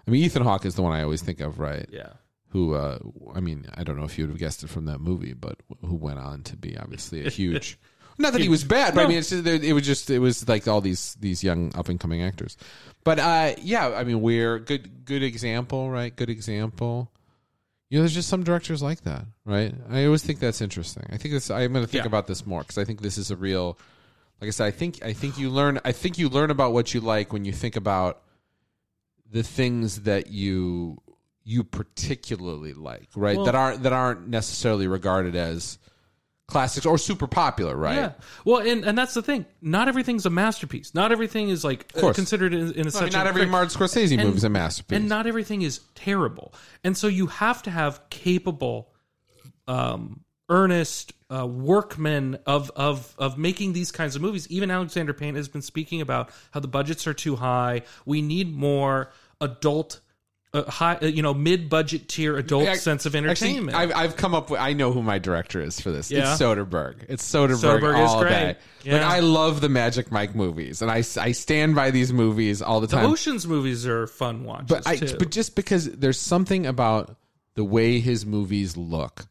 I mean, Ethan Hawke is the one I always think of, right? yeah. Who, uh, I mean, I don't know if you would have guessed it from that movie, but who went on to be obviously a huge. Not that he was bad, but I mean, it's just, it was just it was like all these these young up and coming actors. But uh, yeah, I mean, we're good good example, right? Good example. You know, there's just some directors like that, right? I always think that's interesting. I think this. I'm going to think Yeah. about this more because I think this is a real. Like I said, I think I think you learn. I think you learn about what you like when you think about the things that you you particularly like, right? Well- that aren't that aren't necessarily regarded as classics or super popular, right? Yeah. Well, and, and that's the thing. Not everything's a masterpiece. Not everything is like course. considered in, in a I such mean, not every Martin Scorsese movie is a masterpiece. and not everything is terrible. And so you have to have capable, um, earnest uh, workmen of of of making these kinds of movies. Even Alexander Payne has been speaking about how the budgets are too high. We need more adult. Uh, high, uh, you know, mid-budget tier adult I- sense of Actually, entertainment. I've, I've come up with. I know who my director is for this. Yeah? It's Soderbergh. It's Soderbergh, Soderbergh is all great. day. Like I love the Magic Mike movies, and I, I stand by these movies all the the time. Ocean's movies are fun watches but I, too. but just because there's something about the way his movies look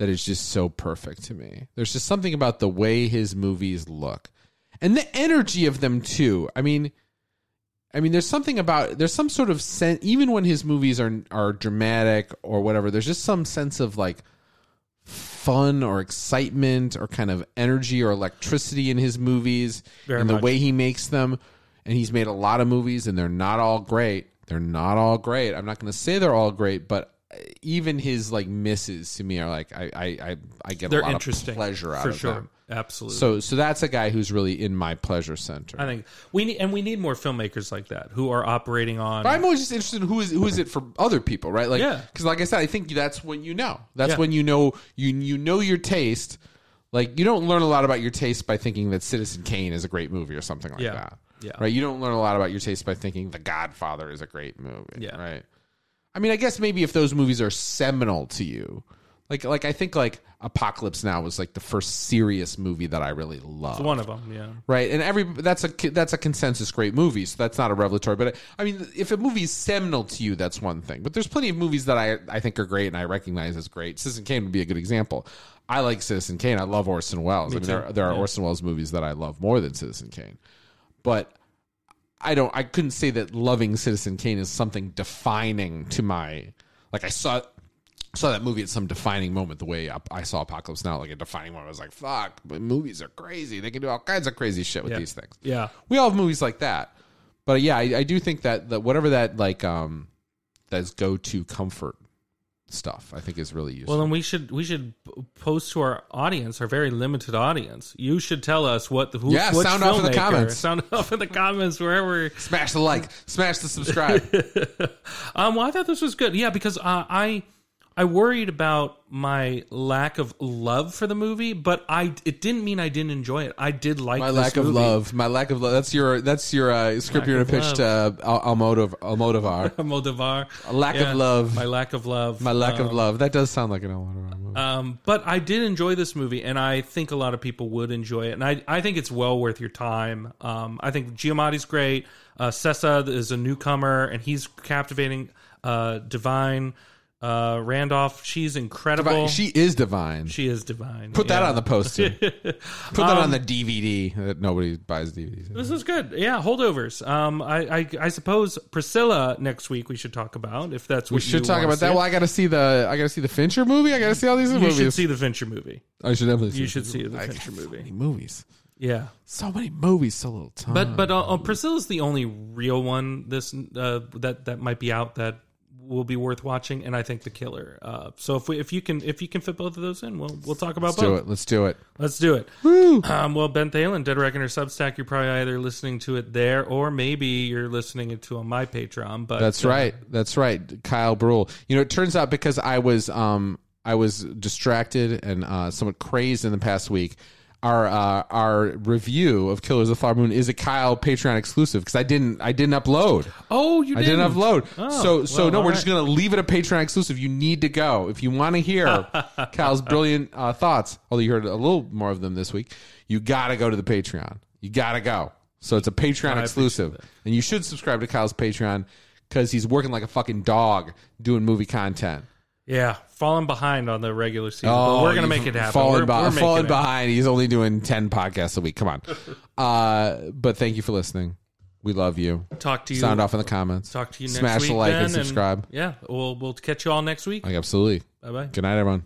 that is just so perfect to me. There's just something about the way his movies look, and the energy of them too. I mean. I mean, there's something about there's some sort of sense even when his movies are are dramatic or whatever. There's just some sense of like fun or excitement or kind of energy or electricity in his movies Very and the much. way he makes them. And he's made a lot of movies, and they're not all great. They're not all great. I'm not going to say they're all great, but uh, even his like misses to me are like I I I, I get they're a lot interesting of pleasure out for of sure. them. Absolutely. So so that's a guy who's really in my pleasure center. I think we need and we need more filmmakers like that who are operating on. But I'm always just interested in who is who is it for other people, right? Like, Yeah. because like I said, I think that's when you know. That's Yeah. when you know you you know your taste. Like you don't learn a lot about your taste by thinking that Citizen Kane is a great movie or something like Yeah. that. Yeah. Right. You don't learn a lot about your taste by thinking The Godfather is a great movie. Yeah. Right. I mean, I guess maybe if those movies are seminal to you, Like like I think like Apocalypse Now was like the first serious movie that I really loved. It's one of them, yeah. Right, and every that's a that's a consensus great movie, so that's not a revelatory. But I mean, if a movie is seminal to you, that's one thing. But there's plenty of movies that I I think are great and I recognize as great. Citizen Kane would be a good example. I like Citizen Kane. I love Orson Welles. I mean, there there are yeah. Orson Welles movies that I love more than Citizen Kane, but I don't. I couldn't say that loving Citizen Kane is something defining to my like. I saw saw that movie at some defining moment. The way I saw Apocalypse Now, like a defining moment, I was like, "Fuck!" But movies are crazy. They can do all kinds of crazy shit with yeah. these things. Yeah, we all have movies like that. But yeah, I, I do think that that whatever that like um that's go to comfort stuff I think is really useful. Well, then we should we should post to our audience, our very limited audience. You should tell us what the who, yeah sound off in the comments. Sound off in the comments wherever. Smash the like, smash the subscribe. um, well, I thought this was good. Yeah, because uh, I I worried about my lack of love for the movie, but I it didn't mean I didn't enjoy it. I did like my lack movie. of love. My lack of love. That's your that's your uh, script you're gonna pitch to uh, Almodovar. Almodovar. Almodovar. A lack yeah, of love. My lack of love. My lack um, of love. That does sound like an Almodovar movie. Um, but I did enjoy this movie, and I think a lot of people would enjoy it, and I I think it's well worth your time. Um, I think Giamatti's great. Uh, Sessa is a newcomer, and he's captivating. Uh, Da'Vine. Uh, Randolph, she's incredible. Divine. She is divine. She is divine. Put that on the poster. Put that um, on the DVD that nobody buys DVDs. This is good. Yeah, holdovers. Um, I, I, I suppose Priscilla next week we should talk about if that's what we should talk about that. Well, I got to see the I got to see the Fincher movie. I got to see all these you movies. You should see the Fincher movie. I should definitely. See you should see the Fincher movie. movies. Yeah, so many movies, so little time. But but uh, uh, Priscilla's the only real one this uh, that that might be out that will be worth watching, and I think The Killer. Uh, so if we if you can if you can fit both of those in, we'll we'll talk about Let's both. do it. Let's do it. Let's do it. Woo! Um, well, Ben Thalen, Dead Reckoner Substack. You're probably either listening to it there, or maybe you're listening to it on my Patreon. But that's uh, right. That's right. Kyle Brule. You know, it turns out because I was um I was distracted and uh, somewhat crazed in the past week our uh, our review of Killers of the Flower Moon is a Kyle Patreon exclusive because I didn't I didn't upload. Oh, you I didn't, didn't upload. Oh, so so well, no, we're right. just gonna leave it a Patreon exclusive. You need to go if you want to hear Kyle's brilliant uh, thoughts. Although you heard a little more of them this week, you got to go to the Patreon. You got to go. So it's a Patreon I exclusive, and you should subscribe to Kyle's Patreon because he's working like a fucking dog doing movie content. Yeah, falling behind on the regular season. Oh, we're gonna make it happen. Falling, we're, be- we're falling behind. He's only doing ten podcasts a week. Come on. uh, but thank you for listening. We love you. Talk to you. Sound off in the comments. Talk to you next Smash the like and subscribe. And yeah, we'll we'll catch you all next week. Like absolutely. Bye bye. Good night, everyone.